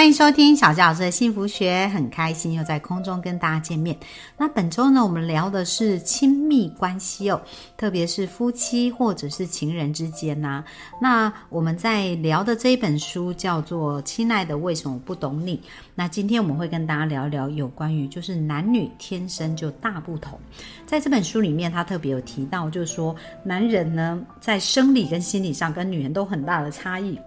欢迎收听小纪老师的幸福学，很开心又在空中跟大家见面。那本周呢，我们聊的是亲密关系哦，特别是夫妻或者是情人之间呐、那我们在聊的这一本书叫做《亲爱的，为什么不懂你》。那今天我们会跟大家聊一聊有关于就是男女天生就大不同。在这本书里面，他特别有提到，就是说男人呢在生理跟心理上跟女人都很大的差异。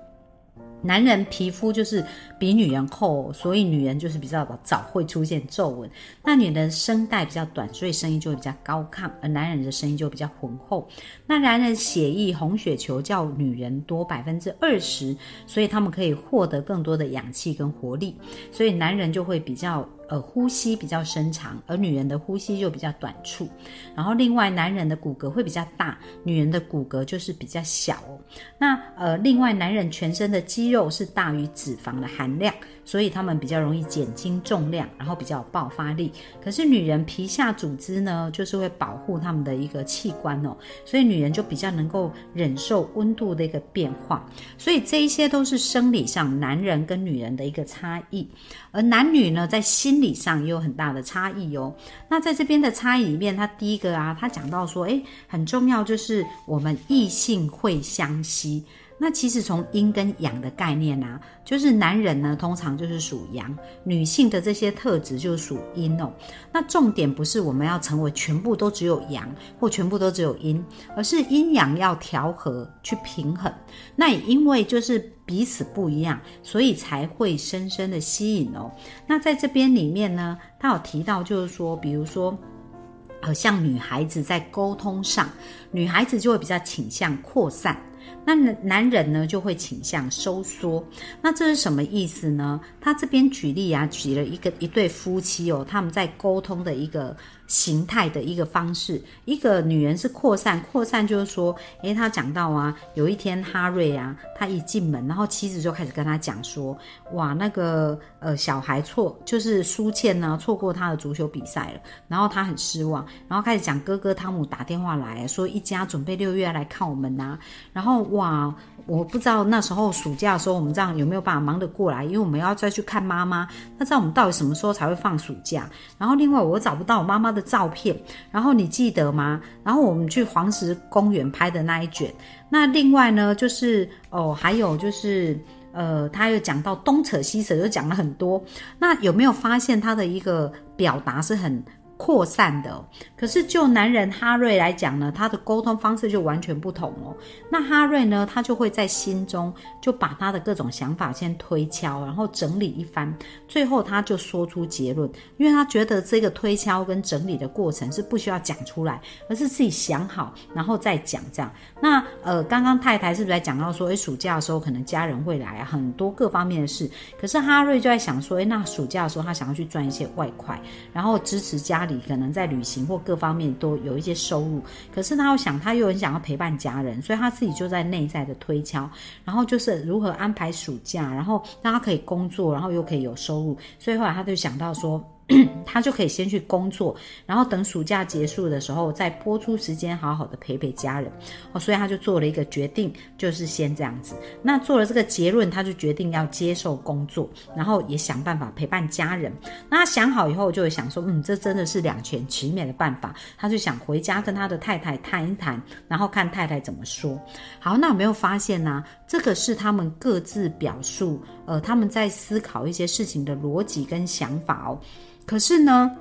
男人皮肤就是比女人厚，所以女人就是比较早会出现皱纹。那女人声带比较短，所以声音就会比较高亢，而男人的声音就比较浑厚。那男人血液红血球较女人多百分之二十，所以他们可以获得更多的氧气跟活力，所以男人就会比较。呃，呼吸比较深长，而女人的呼吸又比较短促。然后，另外男人的骨骼会比较大，女人的骨骼就是比较小。那呃，另外男人全身的肌肉是大于脂肪的含量，所以他们比较容易减轻重量，然后比较有爆发力。可是女人皮下组织呢，就是会保护他们的一个器官哦，所以女人就比较能够忍受温度的一个变化。所以这一些都是生理上男人跟女人的一个差异，而男女呢，在心理上也有很大的差异哦。那在这边的差异里面，他第一个啊，他讲到说，诶，很重要就是我们异性会相吸。那其实从阴跟阳的概念啊，就是男人呢通常就是属阳，女性的这些特质就属阴哦。那重点不是我们要成为全部都只有阳，或全部都只有阴，而是阴阳要调和去平衡。那也因为就是彼此不一样，所以才会深深的吸引哦。那在这边里面呢，他有提到就是说，比如说。呃，像女孩子在沟通上，女孩子就会比较倾向扩散，那男人呢就会倾向收缩。那这是什么意思呢？他这边举例啊，举了一个一对夫妻哦，他们在沟通的一个形态的一个方式。一个女人是扩散，扩散就是说，诶，他讲到啊，有一天哈瑞啊，他一进门，然后妻子就开始跟他讲说，哇，那个呃小孩错，就是苏倩呢错过他的足球比赛了，然后他很失望，然后开始讲哥哥汤姆打电话来说，一家准备六月来看我们呐、然后哇，我不知道那时候暑假的时候我们这样有没有办法忙得过来，因为我们要再去看妈妈，那知道我们到底什么时候才会放暑假？然后另外我找不到我妈妈的照片，然后你记得吗？然后我们去黄石公园拍的那一卷，那另外呢就是哦，还有就是。呃，他又讲到东扯西扯，又讲了很多。那有没有发现他的一个表达是很扩散的？可是就男人哈瑞来讲呢，他的沟通方式就完全不同哦。那哈瑞呢，他就会在心中就把他的各种想法先推敲，然后整理一番，最后他就说出结论，因为他觉得这个推敲跟整理的过程是不需要讲出来，而是自己想好然后再讲这样。那呃，刚刚太太是不是在讲到说，诶，暑假的时候可能家人会来啊，很多各方面的事。可是哈瑞就在想说，诶，那暑假的时候他想要去赚一些外快，然后支持家里可能在旅行或各方面都有一些收入。可是他又想，他又很想要陪伴家人，所以他自己就在内在的推敲，然后就是如何安排暑假，然后让他可以工作，然后又可以有收入。所以后来他就想到说。他就可以先去工作，然后等暑假结束的时候再播出时间，好好的陪陪家人。哦，所以他就做了一个决定，就是先这样子。那做了这个结论，他就决定要接受工作，然后也想办法陪伴家人。那他想好以后，就会想说，嗯，这真的是两全其美的办法。他就想回家跟他的太太谈一谈，然后看太太怎么说。好，那有没有发现呢、这个是他们各自表述，呃，他们在思考一些事情的逻辑跟想法哦。可是呢，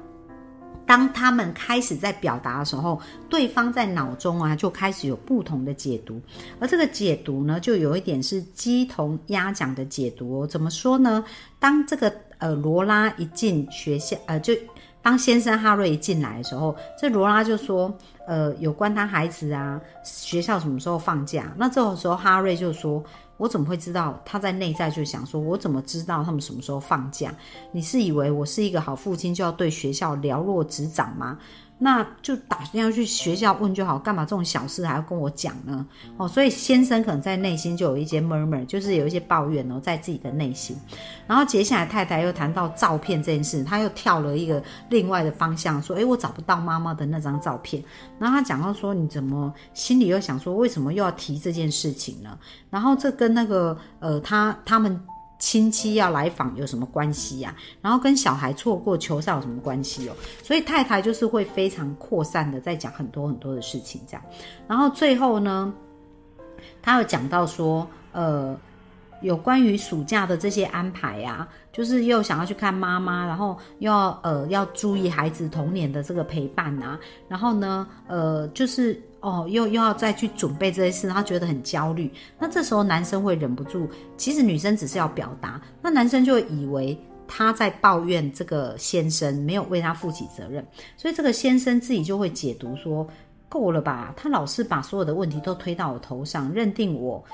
当他们开始在表达的时候，对方在脑中啊就开始有不同的解读，而这个解读呢，就有一点是鸡同鸭讲的解读哦。怎么说呢？当这个呃罗拉一进学校，呃，就当先生哈瑞一进来的时候，这罗拉就说，呃，有关他孩子啊，学校什么时候放假？那这种时候哈瑞就说。我怎么会知道？他在内在就想说，我怎么知道他们什么时候放假？你是以为我是一个好父亲就要对学校了若指掌吗？那就打算要去学校问就好，干嘛这种小事还要跟我讲呢？哦，所以先生可能在内心就有一些 murmur，就是有一些抱怨哦，在自己的内心。然后接下来太太又谈到照片这件事，他又跳了一个另外的方向，说：“诶，我找不到妈妈的那张照片。”然后他讲到说：“你怎么心里又想说，为什么又要提这件事情呢？”然后这跟那个呃，他他们。亲戚要来访有什么关系呀？然后跟小孩错过球赛有什么关系哦？所以太太就是会非常扩散的在讲很多很多的事情，这样。然后最后呢，他有讲到说，呃，有关于暑假的这些安排呀，就是又想要去看妈妈，然后要呃要注意孩子童年的这个陪伴啊，然后呢，呃，就是。哦，又又要再去准备这些事，他觉得很焦虑。那这时候男生会忍不住，其实女生只是要表达，那男生就以为他在抱怨这个先生没有为他负起责任，所以这个先生自己就会解读说，够了吧？他老是把所有的问题都推到我头上，认定我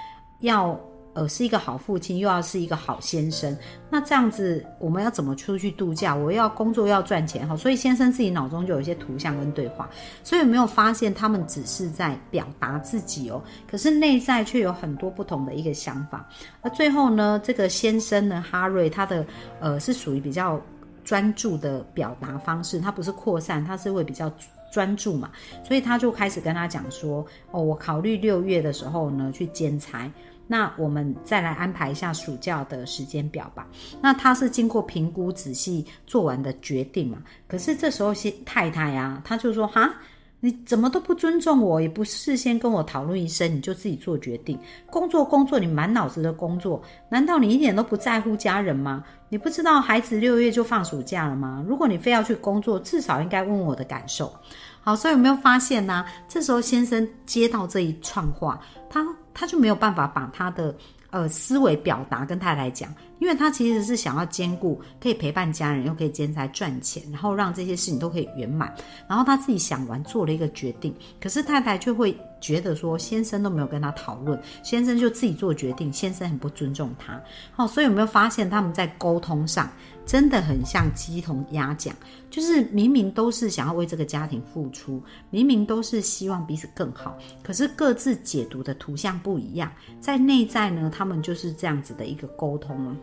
要。呃，是一个好父亲，又要是一个好先生，那这样子我们要怎么出去度假？我要工作，要赚钱哈，所以先生自己脑中就有一些图像跟对话，所以有没有发现他们只是在表达自己哦，可是内在却有很多不同的一个想法。而最后呢，这个先生呢，哈瑞，他的呃是属于比较专注的表达方式，他不是扩散，他是会比较专注嘛，所以他就开始跟他讲说，哦，我考虑六月的时候呢去兼差。那我们再来安排一下暑假的时间表吧。那他是经过评估仔细做完的决定嘛？可是这时候先太太啊，他就说：哈，你怎么都不尊重我，也不事先跟我讨论一声，你就自己做决定？工作工作，你满脑子的工作，难道你一点都不在乎家人吗？你不知道孩子六月就放暑假了吗？如果你非要去工作，至少应该问我的感受。好，所以有没有发现呢？这时候先生接到这一串话，他。他就没有办法把他的呃思维表达跟太太讲，因为他其实是想要兼顾可以陪伴家人，又可以兼差赚钱，然后让这些事情都可以圆满。然后他自己想完做了一个决定，可是太太却会觉得说先生都没有跟他讨论，先生就自己做决定，先生很不尊重他。好，所以有没有发现他们在沟通上？真的很像鸡同鸭讲，就是明明都是想要为这个家庭付出，明明都是希望彼此更好，可是各自解读的图像不一样，在内在呢，他们就是这样子的一个沟通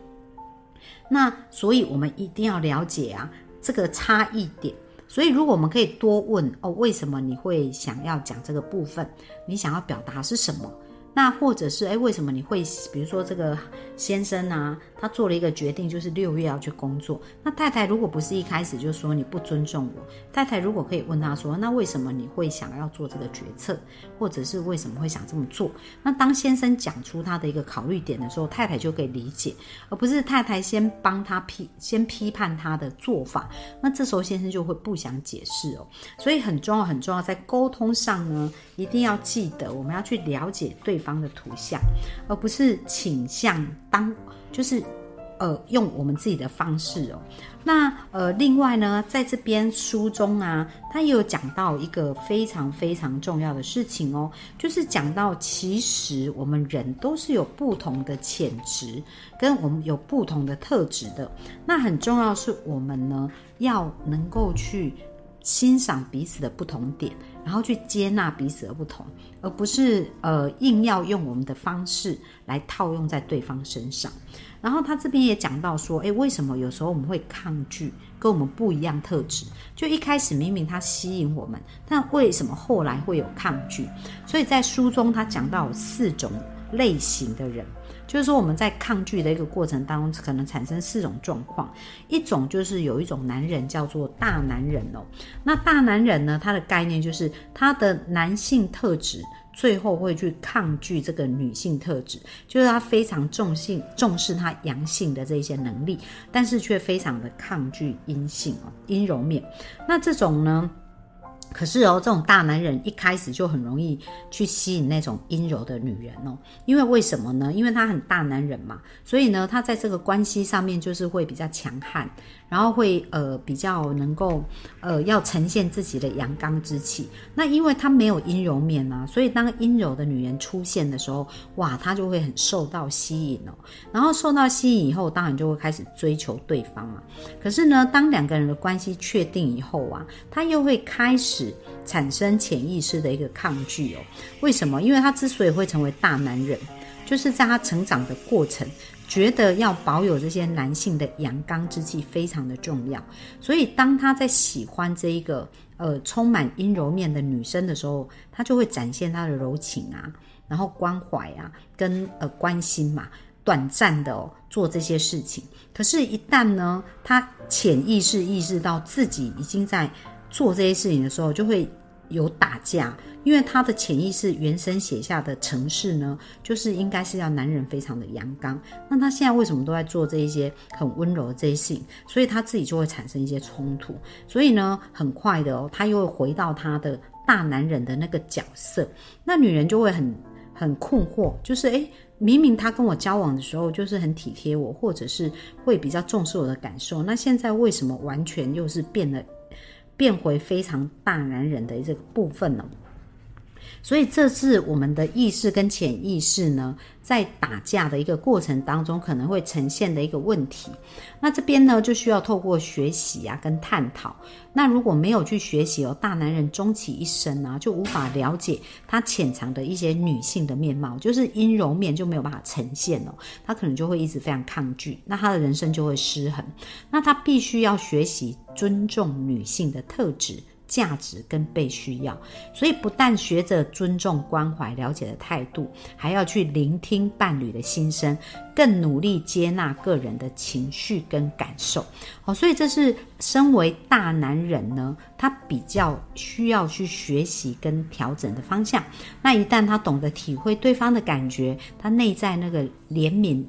那所以我们一定要了解啊这个差异点。所以如果我们可以多问哦，为什么你会想要讲这个部分？你想要表达是什么？那或者是哎，为什么你会比如说这个先生啊，他做了一个决定，就是六月要去工作。那太太如果不是一开始就说你不尊重我，太太如果可以问他说，那为什么你会想要做这个决策，或者是为什么会想这么做？那当先生讲出他的一个考虑点的时候，太太就可以理解，而不是太太先帮他批先批判他的做法。那这时候先生就会不想解释哦。所以很重要很重要，在沟通上呢，一定要记得我们要去了解对。方的图像，而不是倾向当就是呃用我们自己的方式哦。那呃另外呢，在这边书中啊，他也有讲到一个非常非常重要的事情哦，就是讲到其实我们人都是有不同的潜质，跟我们有不同的特质的。那很重要是我们呢要能够去欣赏彼此的不同点。然后去接纳彼此的不同，而不是呃硬要用我们的方式来套用在对方身上。然后他这边也讲到说，诶，为什么有时候我们会抗拒跟我们不一样特质？就一开始明明他吸引我们，但为什么后来会有抗拒？所以在书中他讲到四种类型的人。就是说，我们在抗拒的一个过程当中，可能产生四种状况。一种就是有一种男人叫做大男人哦。那大男人呢，他的概念就是他的男性特质最后会去抗拒这个女性特质，就是他非常重性重视他阳性的这些能力，但是却非常的抗拒阴性哦阴柔面。那这种呢？可是哦，这种大男人一开始就很容易去吸引那种阴柔的女人哦，因为为什么呢？因为他很大男人嘛，所以呢，他在这个关系上面就是会比较强悍，然后会呃比较能够呃要呈现自己的阳刚之气。那因为他没有阴柔面啊，所以当阴柔的女人出现的时候，哇，他就会很受到吸引哦。然后受到吸引以后，当然就会开始追求对方嘛。可是呢，当两个人的关系确定以后啊，他又会开始。产生潜意识的一个抗拒哦，为什么？因为他之所以会成为大男人，就是在他成长的过程，觉得要保有这些男性的阳刚之气非常的重要，所以当他在喜欢这一个呃充满阴柔面的女生的时候，他就会展现他的柔情啊，然后关怀啊，跟呃关心嘛，短暂的做这些事情。可是，一旦呢，他潜意识意识到自己已经在。做这些事情的时候，就会有打架，因为他的潜意识原生写下的程式呢，就是应该是要男人非常的阳刚。那他现在为什么都在做这一些很温柔的这些事情？所以他自己就会产生一些冲突。所以呢，很快的哦，他又会回到他的大男人的那个角色。那女人就会很很困惑，就是诶，明明他跟我交往的时候就是很体贴我，或者是会比较重视我的感受，那现在为什么完全又是变了？变回非常大男人的这个部分了，所以这是我们的意识跟潜意识呢，在打架的一个过程当中，可能会呈现的一个问题。那这边呢，就需要透过学习啊，跟探讨。那如果没有去学习哦，大男人终其一生啊，就无法了解他潜藏的一些女性的面貌，就是阴柔面就没有办法呈现哦，他可能就会一直非常抗拒，那他的人生就会失衡。那他必须要学习。尊重女性的特质、价值跟被需要，所以不但学着尊重、关怀、了解的态度，还要去聆听伴侣的心声，更努力接纳个人的情绪跟感受。哦，所以这是身为大男人呢，他比较需要去学习跟调整的方向。那一旦他懂得体会对方的感觉，他内在那个怜悯。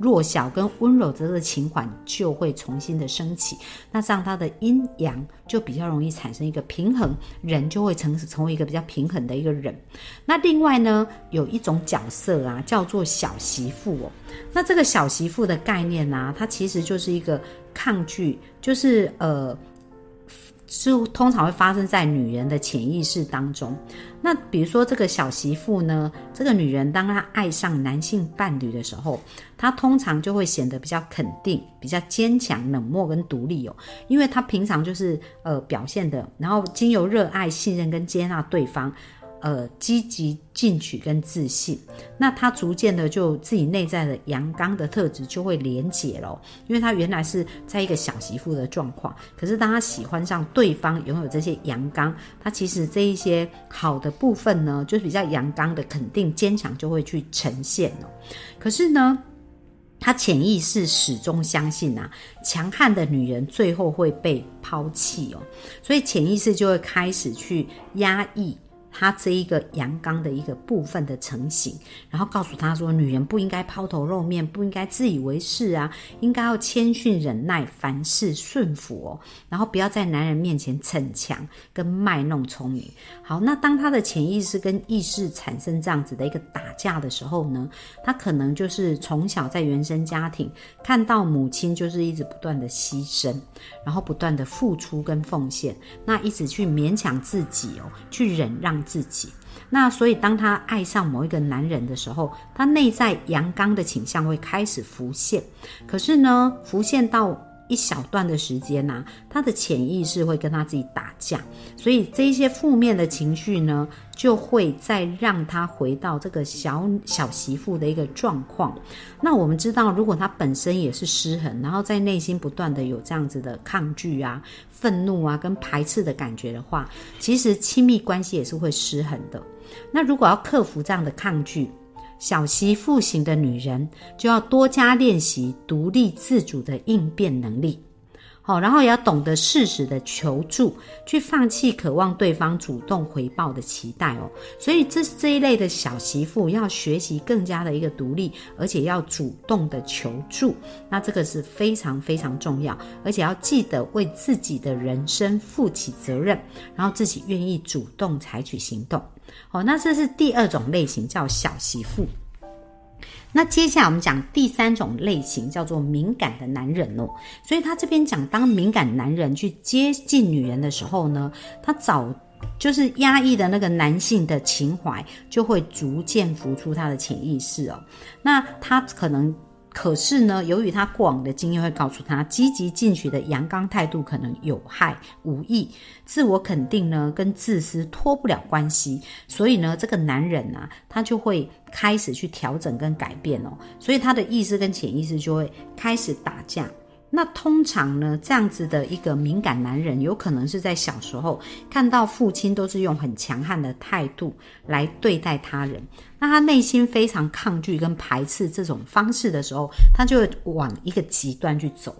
弱小跟温柔的这个情感就会重新的升起，那这样他的阴阳就比较容易产生一个平衡，人就会成成为一个比较平衡的一个人。那另外呢，有一种角色啊，叫做小媳妇哦。那这个小媳妇的概念呢，它其实就是一个抗拒，就是呃。是通常会发生在女人的潜意识当中。那比如说这个小媳妇呢，这个女人当她爱上男性伴侣的时候，她通常就会显得比较肯定、比较坚强、冷漠跟独立哦，因为她平常就是呃表现的，然后经由热爱、信任跟接纳对方。呃，积极进取跟自信，那他逐渐的就自己内在的阳刚的特质就会连结了，因为他原来是在一个小媳妇的状况，可是当他喜欢上对方拥有这些阳刚，他其实这一些好的部分呢，就是比较阳刚的肯定坚强就会去呈现哦。可是呢，他潜意识始终相信啊，强悍的女人最后会被抛弃哦，所以潜意识就会开始去压抑。他这一个阳刚的一个部分的成型，然后告诉他说，女人不应该抛头露面，不应该自以为是啊，应该要谦逊忍耐，凡事顺服哦，然后不要在男人面前逞强跟卖弄聪明。好，那当他的潜意识跟意识产生这样子的一个打架的时候呢，他可能就是从小在原生家庭看到母亲就是一直不断的牺牲，然后不断的付出跟奉献，那一直去勉强自己哦，去忍让。自己，那所以当他爱上某一个男人的时候，他内在阳刚的倾向会开始浮现。可是呢，浮现到一小段的时间呐，他的潜意识会跟他自己打架，所以这些负面的情绪呢，就会再让他回到这个小小媳妇的一个状况。那我们知道，如果他本身也是失衡，然后在内心不断的有这样子的抗拒啊。愤怒啊，跟排斥的感觉的话，其实亲密关系也是会失衡的。那如果要克服这样的抗拒，小媳妇型的女人就要多加练习独立自主的应变能力。哦，然后也要懂得适时的求助，去放弃渴望对方主动回报的期待哦。所以这这一类的小媳妇要学习更加的一个独立，而且要主动的求助，那这个是非常非常重要，而且要记得为自己的人生负起责任，然后自己愿意主动采取行动。好，那这是第二种类型，叫小媳妇。那接下来我们讲第三种类型，叫做敏感的男人哦。所以他这边讲，当敏感男人去接近女人的时候呢，他早就是压抑的那个男性的情怀，就会逐渐浮出他的潜意识哦。那他可能。可是呢，由于他过往的经验会告诉他，积极进取的阳刚态度可能有害无益，自我肯定呢跟自私脱不了关系，所以呢，这个男人啊，他就会开始去调整跟改变哦，所以他的意识跟潜意识就会开始打架。那通常呢，这样子的一个敏感男人，有可能是在小时候看到父亲都是用很强悍的态度来对待他人，那他内心非常抗拒跟排斥这种方式的时候，他就会往一个极端去走。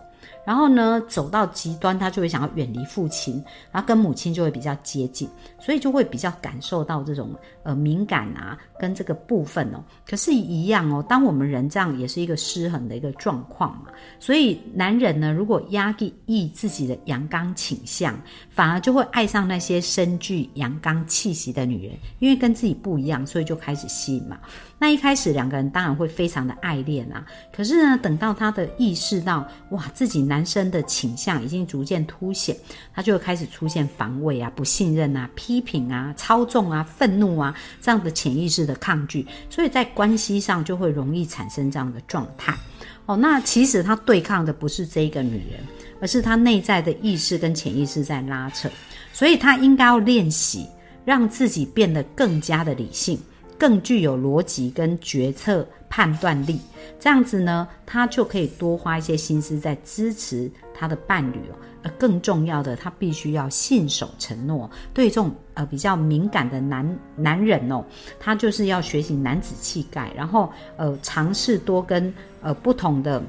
然后呢，走到极端，他就会想要远离父亲，然后跟母亲就会比较接近，所以就会比较感受到这种呃敏感啊，跟这个部分哦。可是，一样哦，当我们人这样也是一个失衡的一个状况嘛。所以，男人呢，如果压抑自己的阳刚倾向，反而就会爱上那些深具阳刚气息的女人，因为跟自己不一样，所以就开始吸引嘛。那一开始两个人当然会非常的爱恋啊，可是呢，等到他的意识到哇，自己男生的倾向已经逐渐凸显，他就会开始出现防卫啊、不信任啊、批评啊、操纵啊、愤怒啊这样的潜意识的抗拒，所以在关系上就会容易产生这样的状态。哦，那其实他对抗的不是这一个女人，而是他内在的意识跟潜意识在拉扯，所以他应该要练习让自己变得更加的理性。更具有逻辑跟决策判断力，这样子呢，他就可以多花一些心思在支持他的伴侣哦。而更重要的，他必须要信守承诺。对这种呃比较敏感的男男人哦，他就是要学习男子气概，然后呃尝试多跟呃不同的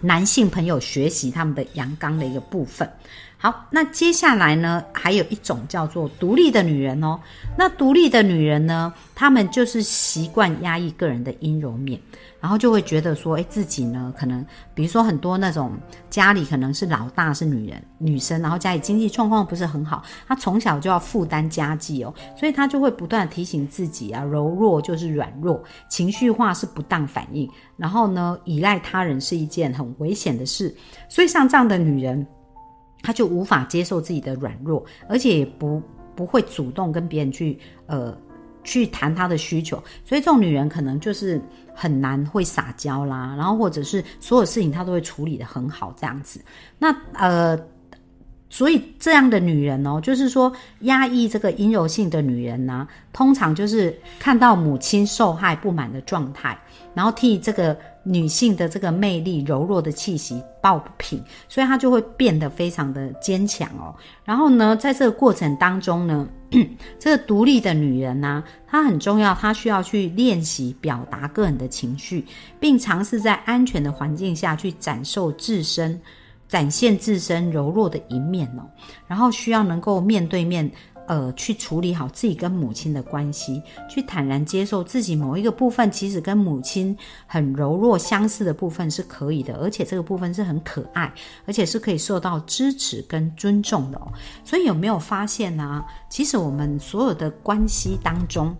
男性朋友学习他们的阳刚的一个部分。好，那接下来呢，还有一种叫做独立的女人哦。那独立的女人呢，她们就是习惯压抑个人的阴柔面，然后就会觉得说，哎，自己呢，可能比如说很多那种家里可能是老大是女人女生，然后家里经济状况不是很好，她从小就要负担家计哦，所以她就会不断提醒自己啊，柔弱就是软弱，情绪化是不当反应，然后呢，依赖他人是一件很危险的事，所以像这样的女人。他就无法接受自己的软弱，而且也不不会主动跟别人去呃去谈他的需求，所以这种女人可能就是很难会撒娇啦，然后或者是所有事情她都会处理的很好这样子。那呃，所以这样的女人哦，就是说压抑这个阴柔性的女人呢，通常就是看到母亲受害不满的状态，然后替这个。女性的这个魅力、柔弱的气息抱不平，所以她就会变得非常的坚强哦。然后呢，在这个过程当中呢，这个独立的女人呢，她很重要，她需要去练习表达个人的情绪，并尝试在安全的环境下去展受自身、展现自身柔弱的一面哦。然后需要能够面对面。呃，去处理好自己跟母亲的关系，去坦然接受自己某一个部分，其实跟母亲很柔弱相似的部分是可以的，而且这个部分是很可爱，而且是可以受到支持跟尊重的哦。所以有没有发现呢？其实我们所有的关系当中，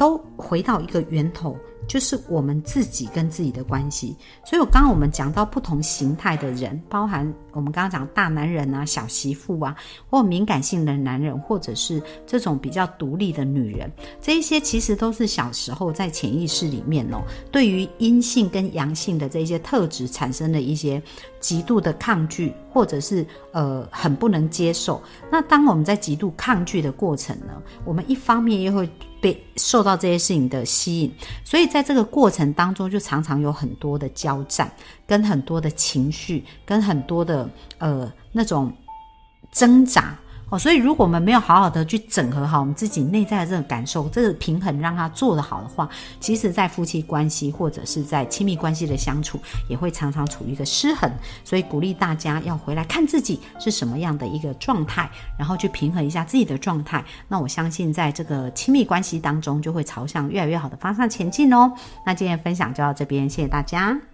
都回到一个源头。就是我们自己跟自己的关系，所以我刚刚我们讲到不同形态的人，包含我们刚刚讲大男人啊、小媳妇啊，或敏感性的男人，或者是这种比较独立的女人，这一些其实都是小时候在潜意识里面哦，对于阴性跟阳性的这些特质产生的一些极度的抗拒，或者是呃很不能接受。那当我们在极度抗拒的过程呢，我们一方面又会。被受到这些事情的吸引，所以在这个过程当中，就常常有很多的交战，跟很多的情绪，跟很多的呃那种挣扎哦。所以如果我们没有好好的去整合好我们自己内在的这个感受，这个平衡让它做得好的话，其实在夫妻关系或者是在亲密关系的相处，也会常常处于一个失衡。所以鼓励大家要回来看自己是什么样的一个状态，然后去平衡一下自己的状态。那我相信在这个亲密关系当中，就会朝向越来越好的方向前进哦。那今天分享就到这边，谢谢大家。